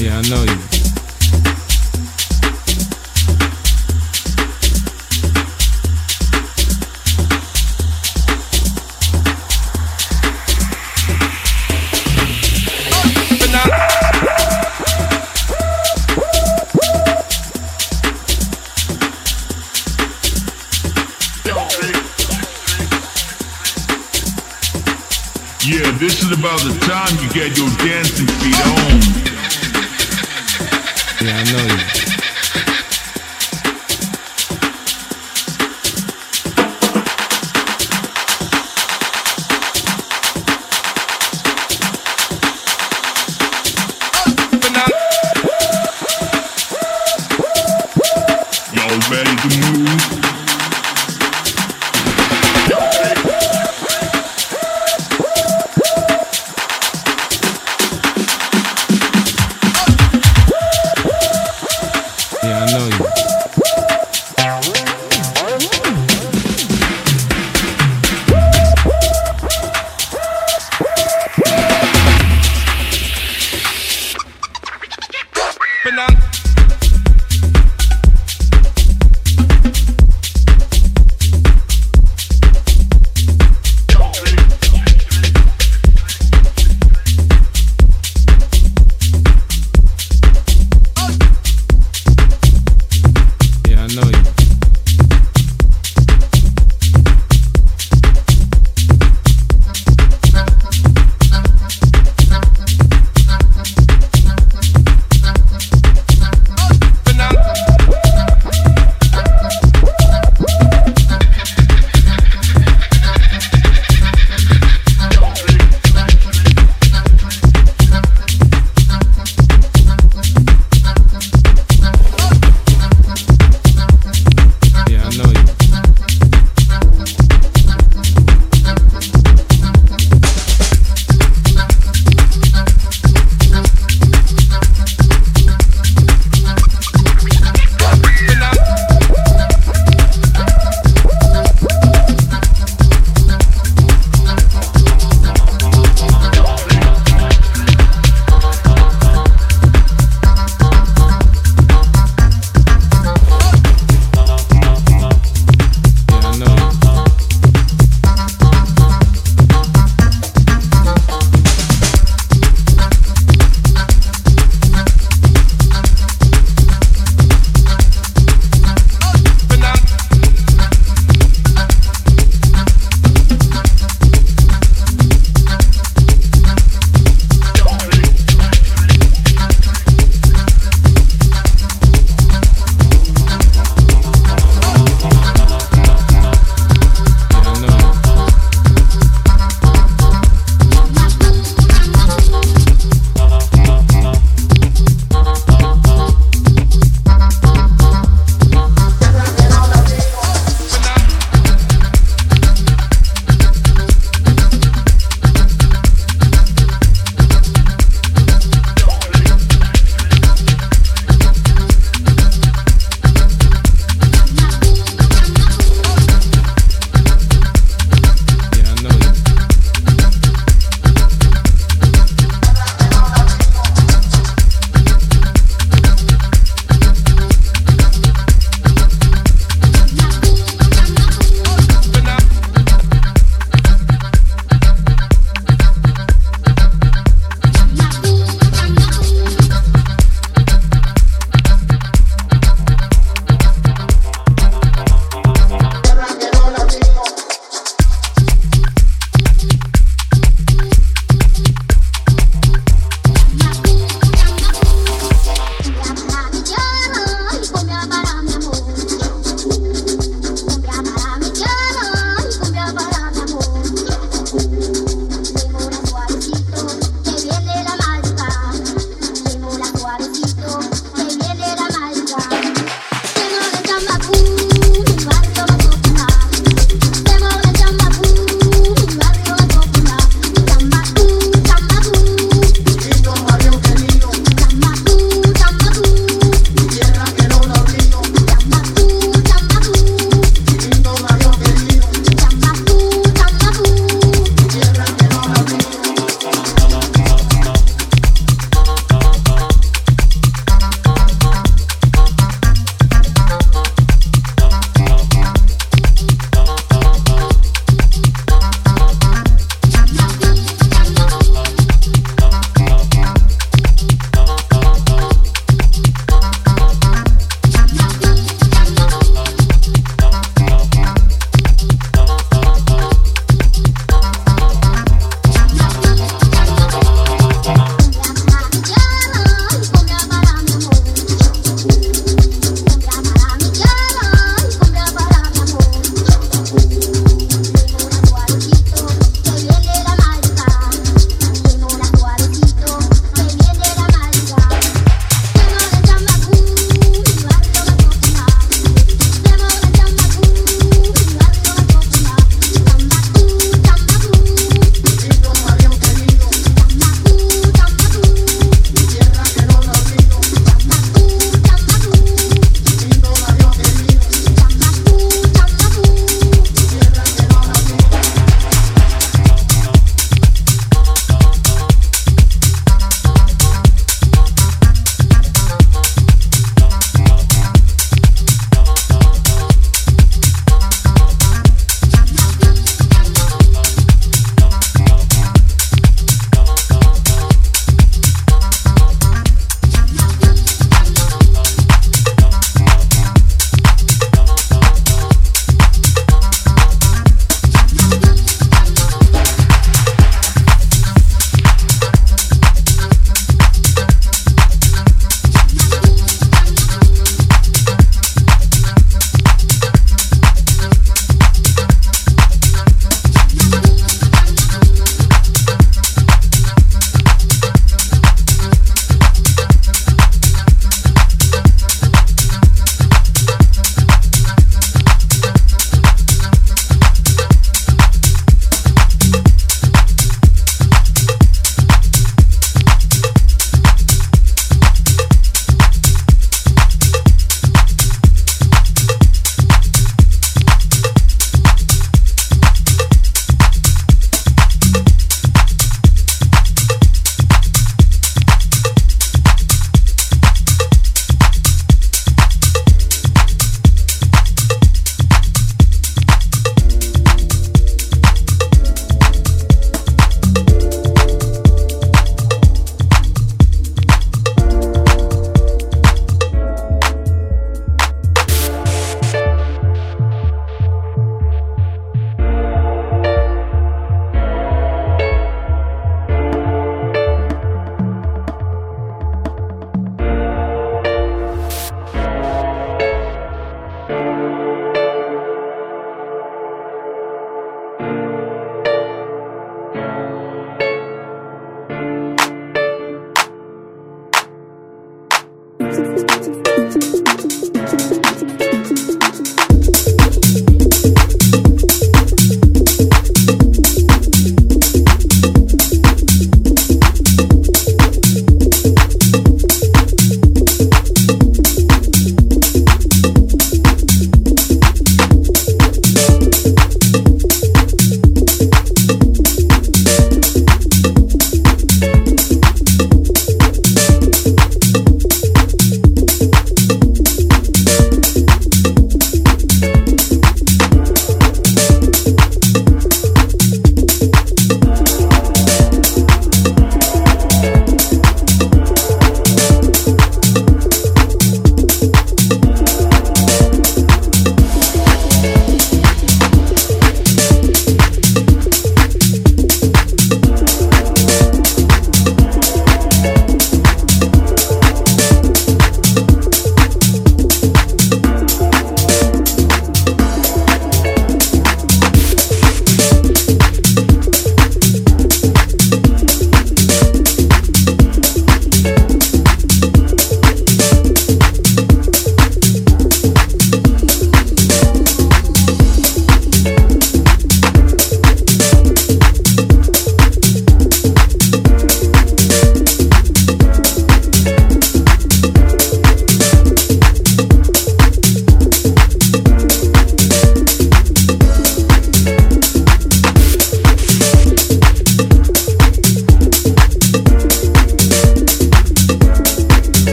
Yeah, I know you. Yeah, this is about the time you get your dancing feet on. Yeah, I know you.